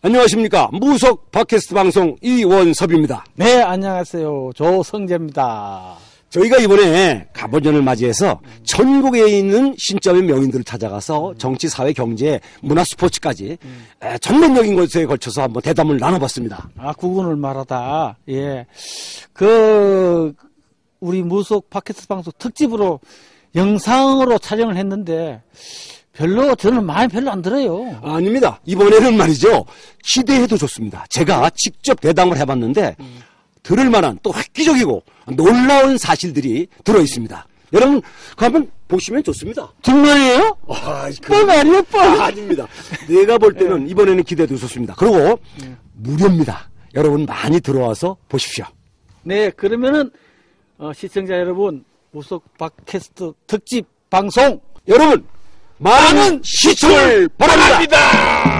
안녕하십니까. 무속 팟캐스트 방송 이원섭입니다. 네, 안녕하세요. 조성재입니다. 저희가 이번에 가보전을 맞이해서 전국에 있는 신점의 명인들을 찾아가서 정치, 사회, 경제, 문화, 스포츠까지 에, 전면적인 것에 걸쳐서 한번 대담을 나눠봤습니다. 아, 구군을 말하다. 예. 그, 우리 무속 팟캐스트 방송 특집으로 영상으로 촬영을 했는데 별로 저는 마음에 별로 안 들어요. 아닙니다. 이번에는 말이죠. 기대해도 좋습니다. 제가 직접 대담을 해봤는데 들을 만한 또 획기적이고 놀라운 사실들이 들어 있습니다. 여러분, 그 한번 보시면 좋습니다. 정말이에요? 아, 뻔 아니에요, 뻔. 아, 닙니다 내가 볼 때는 이번에는 기대도 좋습니다. 그리고 무료입니다. 여러분 많이 들어와서 보십시오. 네, 그러면은 어, 시청자 여러분 무속 팟캐스트 특집 방송 여러분 많은 시청을 바랍니다.